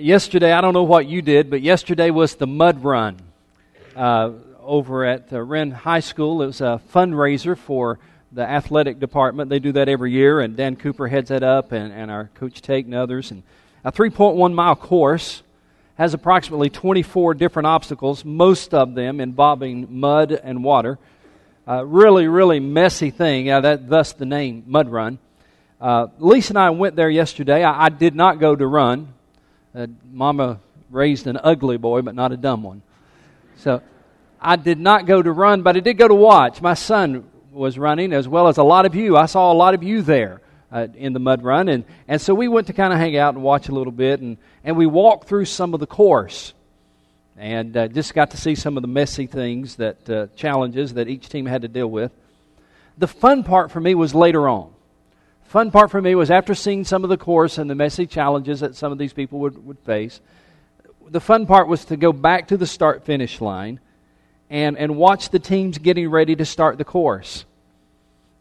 yesterday, I don't know what you did, but yesterday was the mud run uh, over at uh, Wren High School. It was a fundraiser for the athletic department. They do that every year, and Dan Cooper heads that up, and, and our coach Tate and others. And a 3.1 mile course has approximately 24 different obstacles, most of them involving mud and water. Uh, really, really messy thing. Yeah, that, thus the name Mud Run. Uh, Lisa and I went there yesterday. I, I did not go to run. Mama raised an ugly boy, but not a dumb one. So I did not go to run, but I did go to watch. My son was running, as well as a lot of you. I saw a lot of you there uh, in the mud run, and, and so we went to kind of hang out and watch a little bit, and, and we walked through some of the course, and uh, just got to see some of the messy things that uh, challenges that each team had to deal with. The fun part for me was later on fun part for me was after seeing some of the course and the messy challenges that some of these people would, would face, the fun part was to go back to the start finish line and, and watch the teams getting ready to start the course.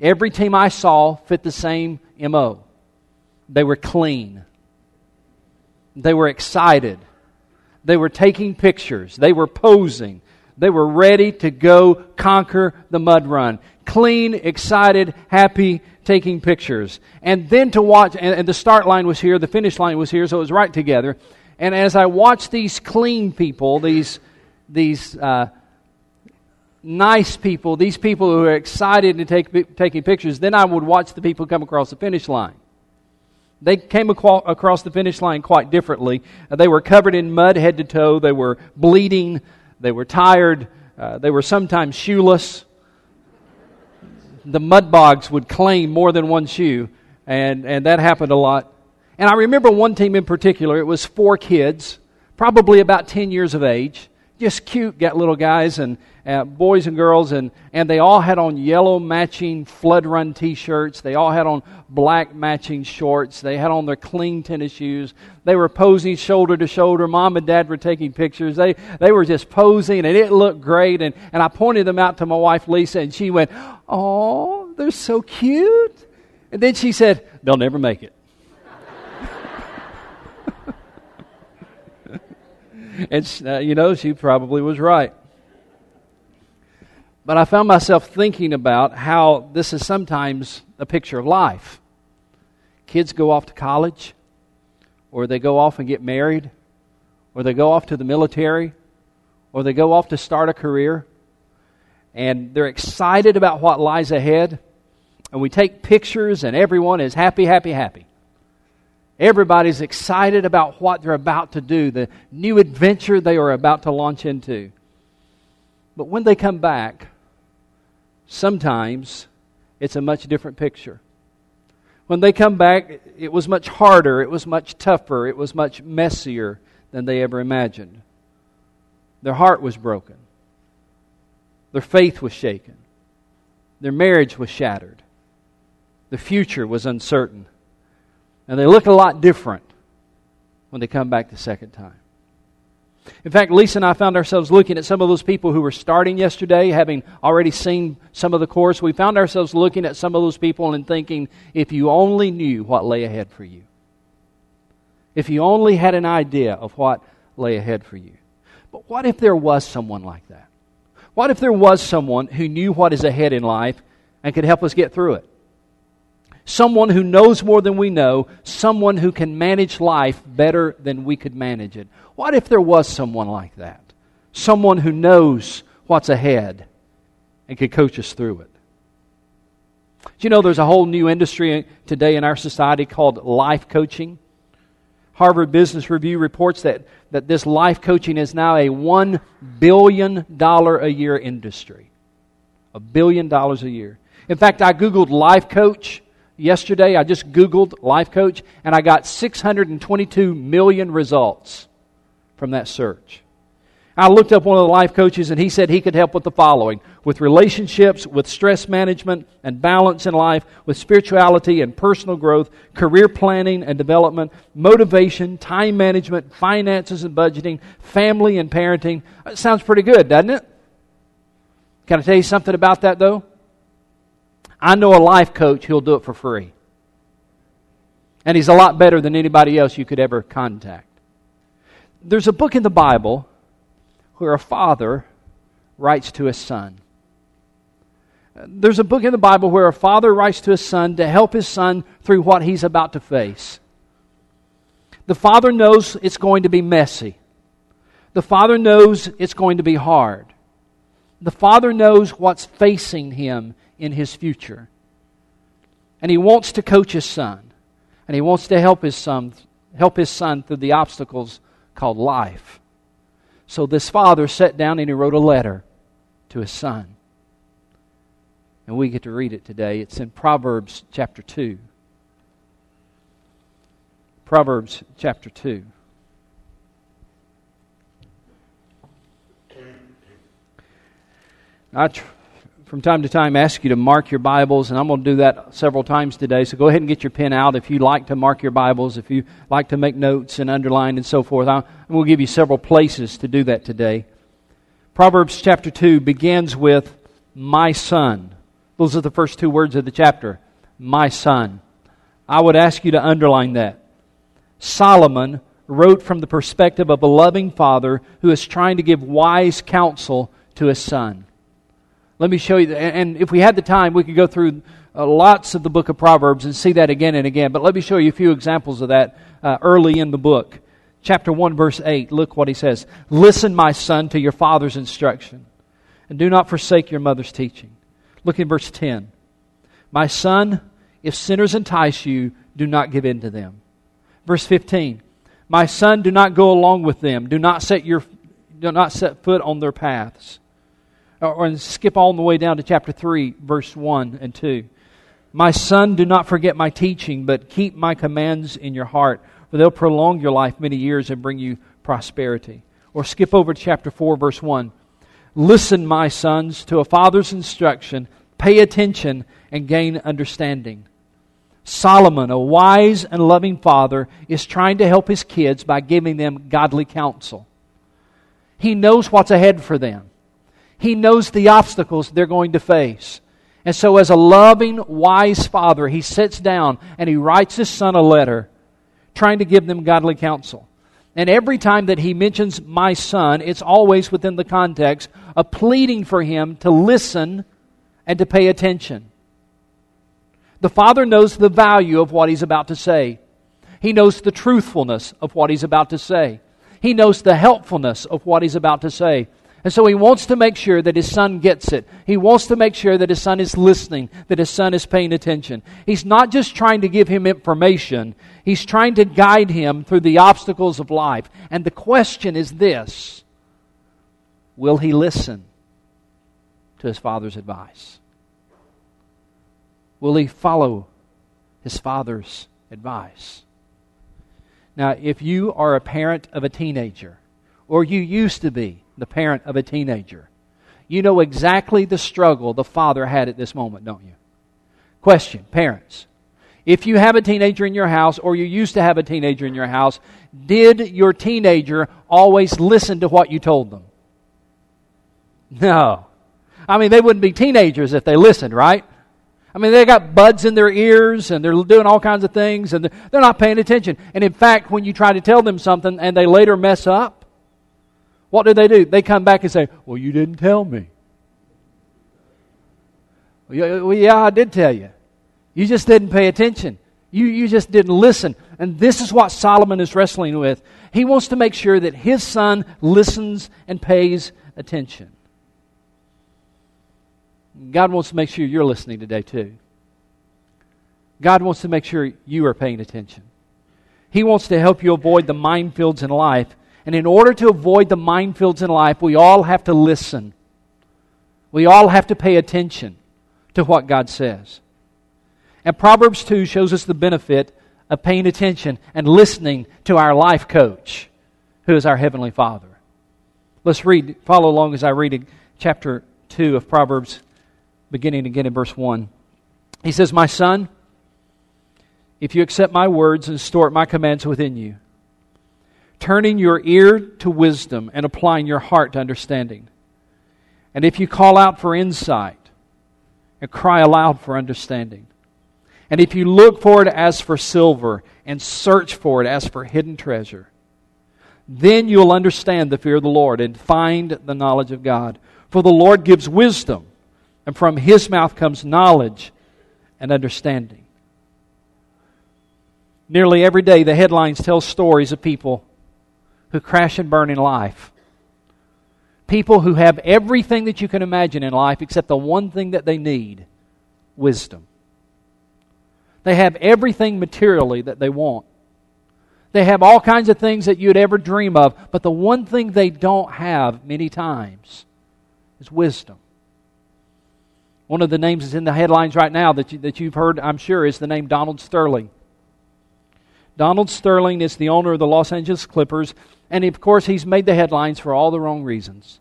Every team I saw fit the same MO. They were clean. They were excited. They were taking pictures. They were posing. They were ready to go conquer the mud run. Clean, excited, happy, taking pictures. And then to watch, and, and, the start line was here, the finish line was here, so it was right together. And as I watched these clean people, these, these uh, nice people, these people who are excited to take taking pictures, then I would watch the people come across the finish line. They came across the finish line quite differently. Uh, they were covered in mud head to toe. They were bleeding. They were tired. Uh, they were sometimes shoeless the mud bogs would claim more than one shoe, and, and that happened a lot. And I remember one team in particular, it was four kids, probably about 10 years of age, just cute got little guys and uh, boys and girls, and, and they all had on yellow matching flood run t shirts. They all had on black matching shorts. They had on their clean tennis shoes. They were posing shoulder to shoulder. Mom and dad were taking pictures. They, they were just posing, and it looked great. And, and I pointed them out to my wife, Lisa, and she went, Oh, they're so cute. And then she said, They'll never make it. And, uh, you know, she probably was right. But I found myself thinking about how this is sometimes a picture of life. Kids go off to college, or they go off and get married, or they go off to the military, or they go off to start a career and they're excited about what lies ahead. And we take pictures, and everyone is happy, happy, happy. Everybody's excited about what they're about to do, the new adventure they are about to launch into. But when they come back, sometimes it's a much different picture. When they come back, it was much harder, it was much tougher, it was much messier than they ever imagined. Their heart was broken. Their faith was shaken. Their marriage was shattered. The future was uncertain. And they look a lot different when they come back the second time. In fact, Lisa and I found ourselves looking at some of those people who were starting yesterday, having already seen some of the course. We found ourselves looking at some of those people and thinking, if you only knew what lay ahead for you. If you only had an idea of what lay ahead for you. But what if there was someone like that? What if there was someone who knew what is ahead in life and could help us get through it? Someone who knows more than we know, someone who can manage life better than we could manage it. What if there was someone like that? Someone who knows what's ahead and could coach us through it. Do you know there's a whole new industry today in our society called life coaching? Harvard Business Review reports that, that this life coaching is now a $1 billion a year industry. A billion dollars a year. In fact, I Googled life coach yesterday. I just Googled life coach, and I got 622 million results from that search. I looked up one of the life coaches, and he said he could help with the following with relationships, with stress management and balance in life, with spirituality and personal growth, career planning and development, motivation, time management, finances and budgeting, family and parenting. It sounds pretty good, doesn't it? Can I tell you something about that, though? I know a life coach who'll do it for free. And he's a lot better than anybody else you could ever contact. There's a book in the Bible where a father writes to his son. There's a book in the Bible where a father writes to his son to help his son through what he's about to face. The father knows it's going to be messy. The father knows it's going to be hard. The father knows what's facing him in his future. And he wants to coach his son. And he wants to help his son help his son through the obstacles called life. So this father sat down and he wrote a letter to his son. And we get to read it today. It's in Proverbs chapter 2. Proverbs chapter 2. I tr- from time to time ask you to mark your Bibles, and I'm going to do that several times today. So go ahead and get your pen out if you like to mark your Bibles, if you like to make notes and underline and so forth. I will give you several places to do that today. Proverbs chapter 2 begins with, My son. Those are the first two words of the chapter. My son. I would ask you to underline that. Solomon wrote from the perspective of a loving father who is trying to give wise counsel to his son. Let me show you, and if we had the time, we could go through uh, lots of the book of Proverbs and see that again and again. But let me show you a few examples of that uh, early in the book. Chapter 1, verse 8, look what he says Listen, my son, to your father's instruction, and do not forsake your mother's teaching. Look in verse 10. My son, if sinners entice you, do not give in to them. Verse 15. My son, do not go along with them. Do not set your do not set foot on their paths Uh, or skip all the way down to chapter 3, verse 1 and 2. My son, do not forget my teaching, but keep my commands in your heart, for they'll prolong your life many years and bring you prosperity. Or skip over to chapter 4, verse 1. Listen, my sons, to a father's instruction, pay attention, and gain understanding. Solomon, a wise and loving father, is trying to help his kids by giving them godly counsel. He knows what's ahead for them. He knows the obstacles they're going to face. And so, as a loving, wise father, he sits down and he writes his son a letter trying to give them godly counsel. And every time that he mentions my son, it's always within the context of pleading for him to listen and to pay attention. The father knows the value of what he's about to say. He knows the truthfulness of what he's about to say. He knows the helpfulness of what he's about to say. And so he wants to make sure that his son gets it. He wants to make sure that his son is listening, that his son is paying attention. He's not just trying to give him information, he's trying to guide him through the obstacles of life. And the question is this Will he listen to his father's advice? Will he follow his father's advice? Now, if you are a parent of a teenager, or you used to be, the parent of a teenager. You know exactly the struggle the father had at this moment, don't you? Question, parents. If you have a teenager in your house, or you used to have a teenager in your house, did your teenager always listen to what you told them? No. I mean, they wouldn't be teenagers if they listened, right? I mean, they got buds in their ears and they're doing all kinds of things and they're not paying attention. And in fact, when you try to tell them something and they later mess up, what do they do? They come back and say, Well, you didn't tell me. Well, yeah, I did tell you. You just didn't pay attention. You, you just didn't listen. And this is what Solomon is wrestling with. He wants to make sure that his son listens and pays attention. God wants to make sure you're listening today, too. God wants to make sure you are paying attention. He wants to help you avoid the minefields in life and in order to avoid the minefields in life, we all have to listen. We all have to pay attention to what God says. And Proverbs 2 shows us the benefit of paying attention and listening to our life coach, who is our Heavenly Father. Let's read, follow along as I read chapter 2 of Proverbs, beginning again in verse 1. He says, My son, if you accept my words and store up my commands within you, turning your ear to wisdom and applying your heart to understanding. And if you call out for insight and cry aloud for understanding, and if you look for it as for silver and search for it as for hidden treasure, Then you'll understand the fear of the Lord and find the knowledge of God. For the Lord gives wisdom, and from his mouth comes knowledge and understanding. Nearly every day, the headlines tell stories of people who crash and burn in life. People who have everything that you can imagine in life except the one thing that they need wisdom. They have everything materially that they want. They have all kinds of things that you'd ever dream of, but the one thing they don't have many times is wisdom. One of the names that's in the headlines right now that, you, that you've heard, I'm sure, is the name Donald Sterling. Donald Sterling is the owner of the Los Angeles Clippers, and of course, he's made the headlines for all the wrong reasons.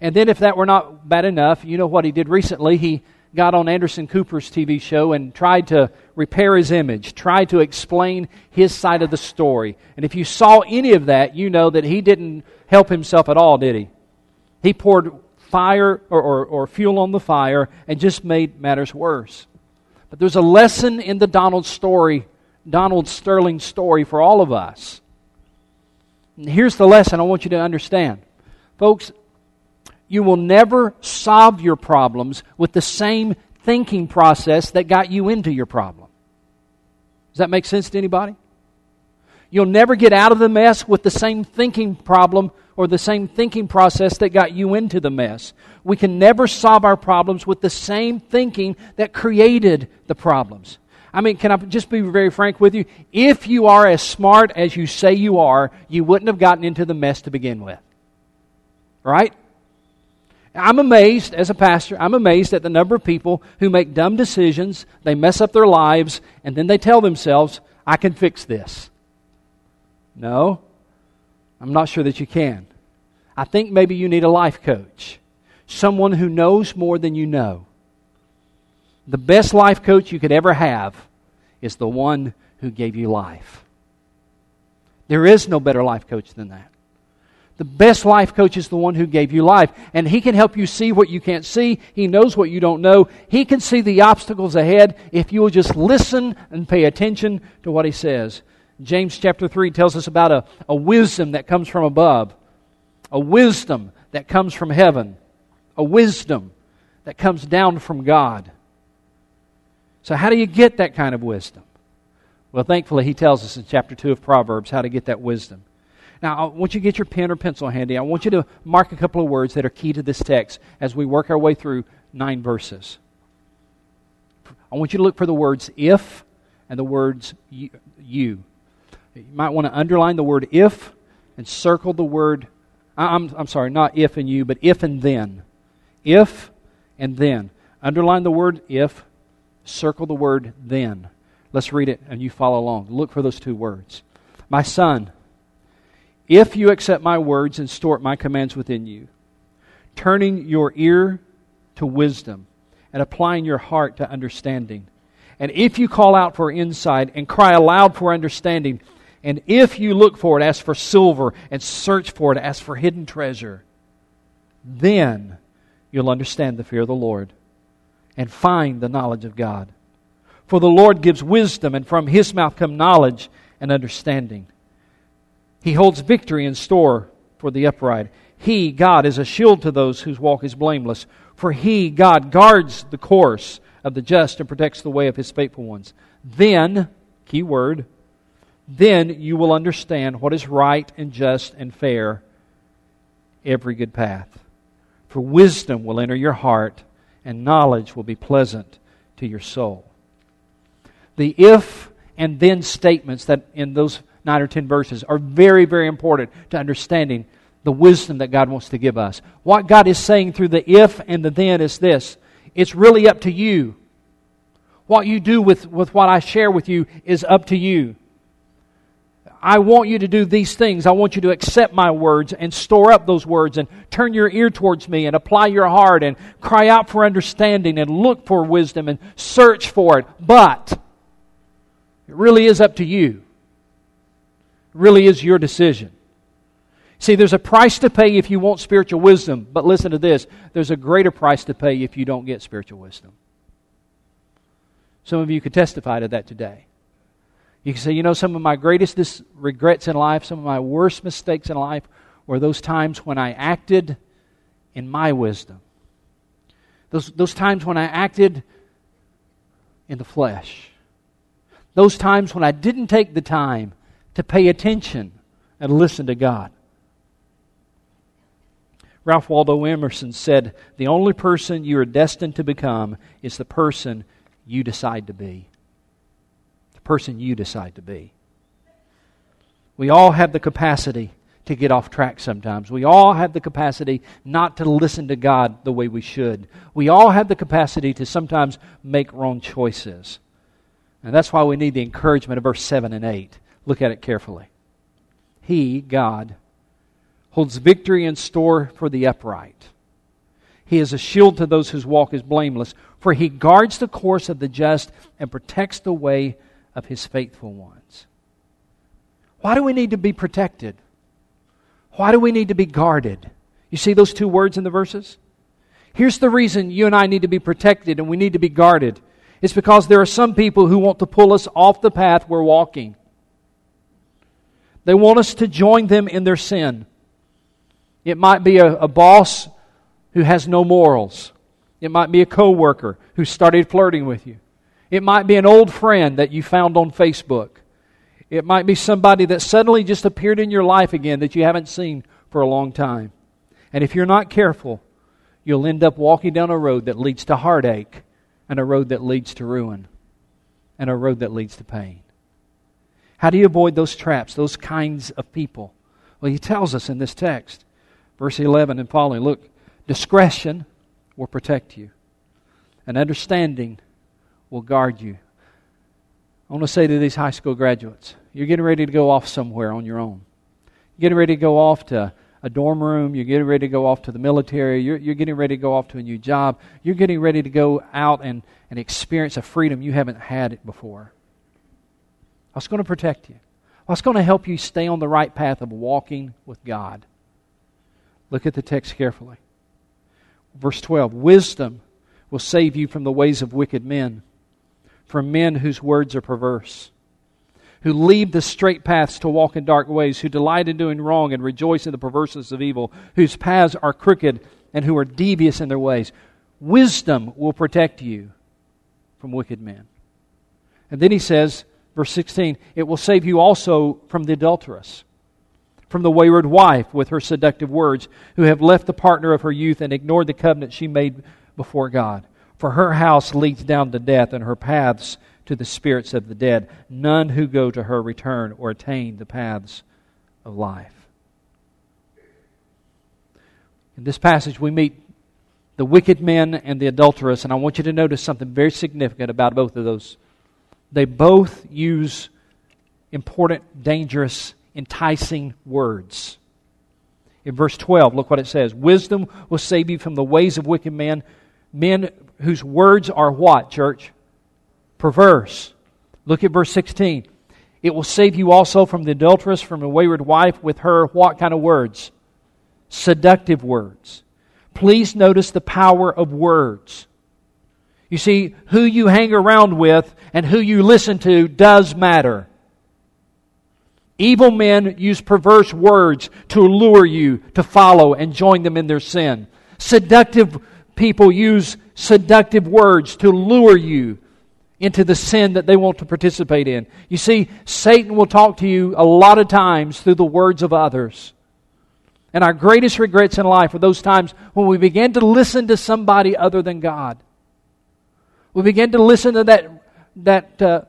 And then, if that were not bad enough, you know what he did recently? He got on Anderson Cooper's TV show and tried to repair his image, tried to explain his side of the story. And if you saw any of that, you know that he didn't help himself at all, did he? He poured fire or, or, or fuel on the fire and just made matters worse. But there's a lesson in the Donald story, Donald Sterling story for all of us. Here's the lesson I want you to understand. Folks, you will never solve your problems with the same thinking process that got you into your problem. Does that make sense to anybody? You'll never get out of the mess with the same thinking problem or the same thinking process that got you into the mess. We can never solve our problems with the same thinking that created the problems. I mean, can I just be very frank with you? If you are as smart as you say you are, you wouldn't have gotten into the mess to begin with. Right? I'm amazed, as a pastor, I'm amazed at the number of people who make dumb decisions, they mess up their lives, and then they tell themselves, I can fix this. No, I'm not sure that you can. I think maybe you need a life coach, someone who knows more than you know. The best life coach you could ever have is the one who gave you life. There is no better life coach than that. The best life coach is the one who gave you life. And he can help you see what you can't see. He knows what you don't know. He can see the obstacles ahead if you will just listen and pay attention to what he says. James chapter 3 tells us about a, a wisdom that comes from above, a wisdom that comes from heaven, a wisdom that comes down from God. So, how do you get that kind of wisdom? Well, thankfully, he tells us in chapter 2 of Proverbs how to get that wisdom. Now, I want you to get your pen or pencil handy. I want you to mark a couple of words that are key to this text as we work our way through nine verses. I want you to look for the words if and the words you. You might want to underline the word if and circle the word, I'm, I'm sorry, not if and you, but if and then. If and then. Underline the word if, circle the word then. Let's read it and you follow along. Look for those two words. My son, if you accept my words and store my commands within you, turning your ear to wisdom and applying your heart to understanding. And if you call out for insight and cry aloud for understanding, and if you look for it as for silver and search for it as for hidden treasure, then you'll understand the fear of the Lord and find the knowledge of God. For the Lord gives wisdom, and from his mouth come knowledge and understanding. He holds victory in store for the upright. He, God, is a shield to those whose walk is blameless. For he, God, guards the course of the just and protects the way of his faithful ones. Then, key word, then you will understand what is right and just and fair, every good path. For wisdom will enter your heart, and knowledge will be pleasant to your soul. The if and then statements that in those nine or ten verses are very, very important to understanding the wisdom that God wants to give us. What God is saying through the if and the then is this it's really up to you. What you do with, with what I share with you is up to you. I want you to do these things. I want you to accept my words and store up those words and turn your ear towards me and apply your heart and cry out for understanding and look for wisdom and search for it. But it really is up to you It really is your decision. See, there's a price to pay if you want spiritual wisdom, but listen to this there's a greater price to pay if you don't get spiritual wisdom. Some of you could testify to that today. You can say, you know, some of my greatest dis- regrets in life, some of my worst mistakes in life were those times when I acted in my wisdom. Those, those times when I acted in the flesh. Those times when I didn't take the time to pay attention and listen to God. Ralph Waldo Emerson said, The only person you are destined to become is the person you decide to be. Person you decide to be. We all have the capacity to get off track sometimes. We all have the capacity not to listen to God the way we should. We all have the capacity to sometimes make wrong choices. And that's why we need the encouragement of verse 7 and 8. Look at it carefully. He, God, holds victory in store for the upright. He is a shield to those whose walk is blameless, for he guards the course of the just and protects the way of his faithful ones. Why do we need to be protected? Why do we need to be guarded? You see those two words in the verses? Here's the reason you and I need to be protected and we need to be guarded. It's because there are some people who want to pull us off the path we're walking. They want us to join them in their sin. It might be a, a boss who has no morals. It might be a coworker who started flirting with you. It might be an old friend that you found on Facebook. It might be somebody that suddenly just appeared in your life again that you haven't seen for a long time. And if you're not careful, you'll end up walking down a road that leads to heartache, and a road that leads to ruin, and a road that leads to pain. How do you avoid those traps, those kinds of people? Well, he tells us in this text, verse 11 and following look, discretion will protect you, and understanding will guard you. I want to say to these high school graduates, you're getting ready to go off somewhere on your own. You're getting ready to go off to a dorm room. You're getting ready to go off to the military. You're, you're getting ready to go off to a new job. You're getting ready to go out and, and experience a freedom you haven't had it before. What's going to protect you? What's going to help you stay on the right path of walking with God? Look at the text carefully. Verse 12 Wisdom will save you from the ways of wicked men from men whose words are perverse, who leave the straight paths to walk in dark ways, who delight in doing wrong and rejoice in the perverseness of evil, whose paths are crooked and who are devious in their ways. Wisdom will protect you from wicked men. And then he says, verse 16, it will save you also from the adulteress, from the wayward wife with her seductive words, who have left the partner of her youth and ignored the covenant she made before God. For her house leads down to death, and her paths to the spirits of the dead. None who go to her return or attain the paths of life. In this passage, we meet the wicked men and the adulteress, and I want you to notice something very significant about both of those. They both use important, dangerous, enticing words. In verse 12, look what it says Wisdom will save you from the ways of wicked men, men whose words are what, church? Perverse. Look at verse 16. It will save you also from the adulteress, from a wayward wife, with her what kind of words? Seductive words. Please notice the power of words. You see, who you hang around with and who you listen to does matter. Evil men use perverse words to lure you to follow and join them in their sin. Seductive people use seductive words to lure you into the sin that they want to participate in. You see, Satan will talk to you a lot of times through the words of others. And our greatest regrets in life are those times when we begin to listen to somebody other than God. We begin to listen to that, that uh,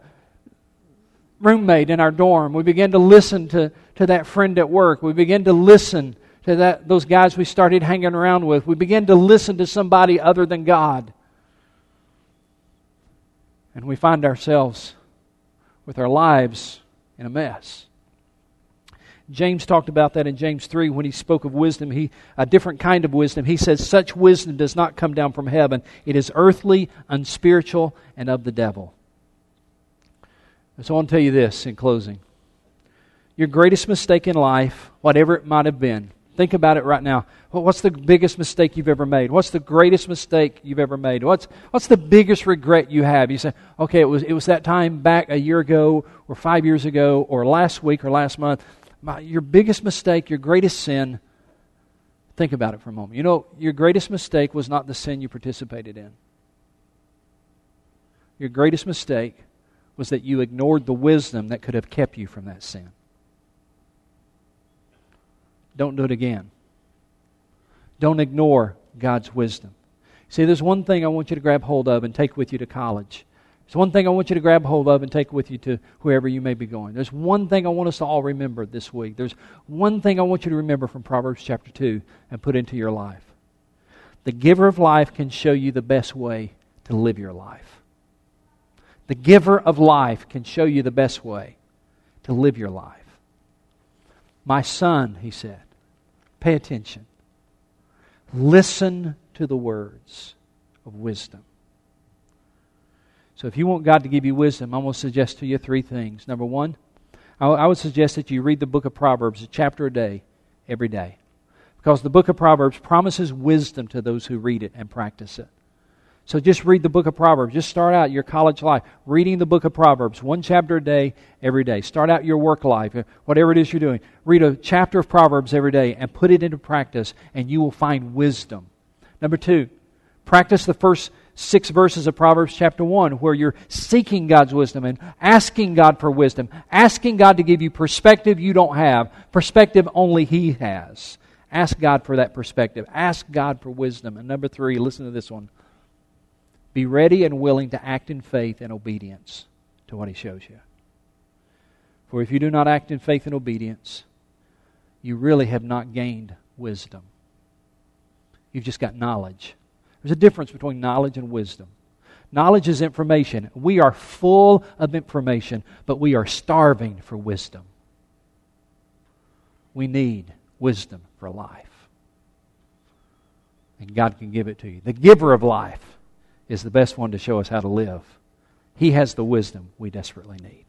roommate in our dorm. We begin to listen to, to that friend at work. We begin to listen to that, those guys we started hanging around with. We began to listen to somebody other than God. And we find ourselves with our lives in a mess. James talked about that in James 3 when he spoke of wisdom, he, a different kind of wisdom. He says, Such wisdom does not come down from heaven. It is earthly, unspiritual, and of the devil. So I want to tell you this in closing. Your greatest mistake in life, whatever it might have been, Think about it right now. What's the biggest mistake you've ever made? What's the greatest mistake you've ever made? What's, what's the biggest regret you have? You say, okay, it was, it was that time back a year ago, or five years ago, or last week, or last month. My, your biggest mistake, your greatest sin. Think about it for a moment. You know, your greatest mistake was not the sin you participated in. Your greatest mistake was that you ignored the wisdom that could have kept you from that sin. Don't do it again. Don't ignore God's wisdom. See, there's one thing I want you to grab hold of and take with you to college. There's one thing I want you to grab hold of and take with you to wherever you may be going. There's one thing I want us to all remember this week. There's one thing I want you to remember from Proverbs chapter 2 and put into your life. The giver of life can show you the best way to live your life. The giver of life can show you the best way to live your life. My son, he said, Pay attention. Listen to the words of wisdom. So, if you want God to give you wisdom, I'm going to suggest to you three things. Number one, I would suggest that you read the book of Proverbs, a chapter a day, every day. Because the book of Proverbs promises wisdom to those who read it and practice it. So just read the book of Proverbs. Just start out your college life reading the book of Proverbs, one chapter a day, every day. Start out your work life, uh, whatever it is you're doing. Read a chapter of Proverbs every day and put it into practice, and you will find wisdom. Number two, practice the first six verses of Proverbs chapter 1, where you're seeking God's wisdom and asking God for wisdom, asking God to give you perspective you don't have, perspective only He has. Ask God for that perspective. Ask God for wisdom. And number three, listen to this one be ready and willing to act in faith and obedience to what He shows you. For if you do not act in faith and obedience, you really have not gained wisdom. You've just got knowledge. There's a difference between knowledge and wisdom. Knowledge is information. We are full of information, but we are starving for wisdom. We need wisdom for life. And God can give it to you. The giver of life is the best one to show us how to live. He has the wisdom we desperately need.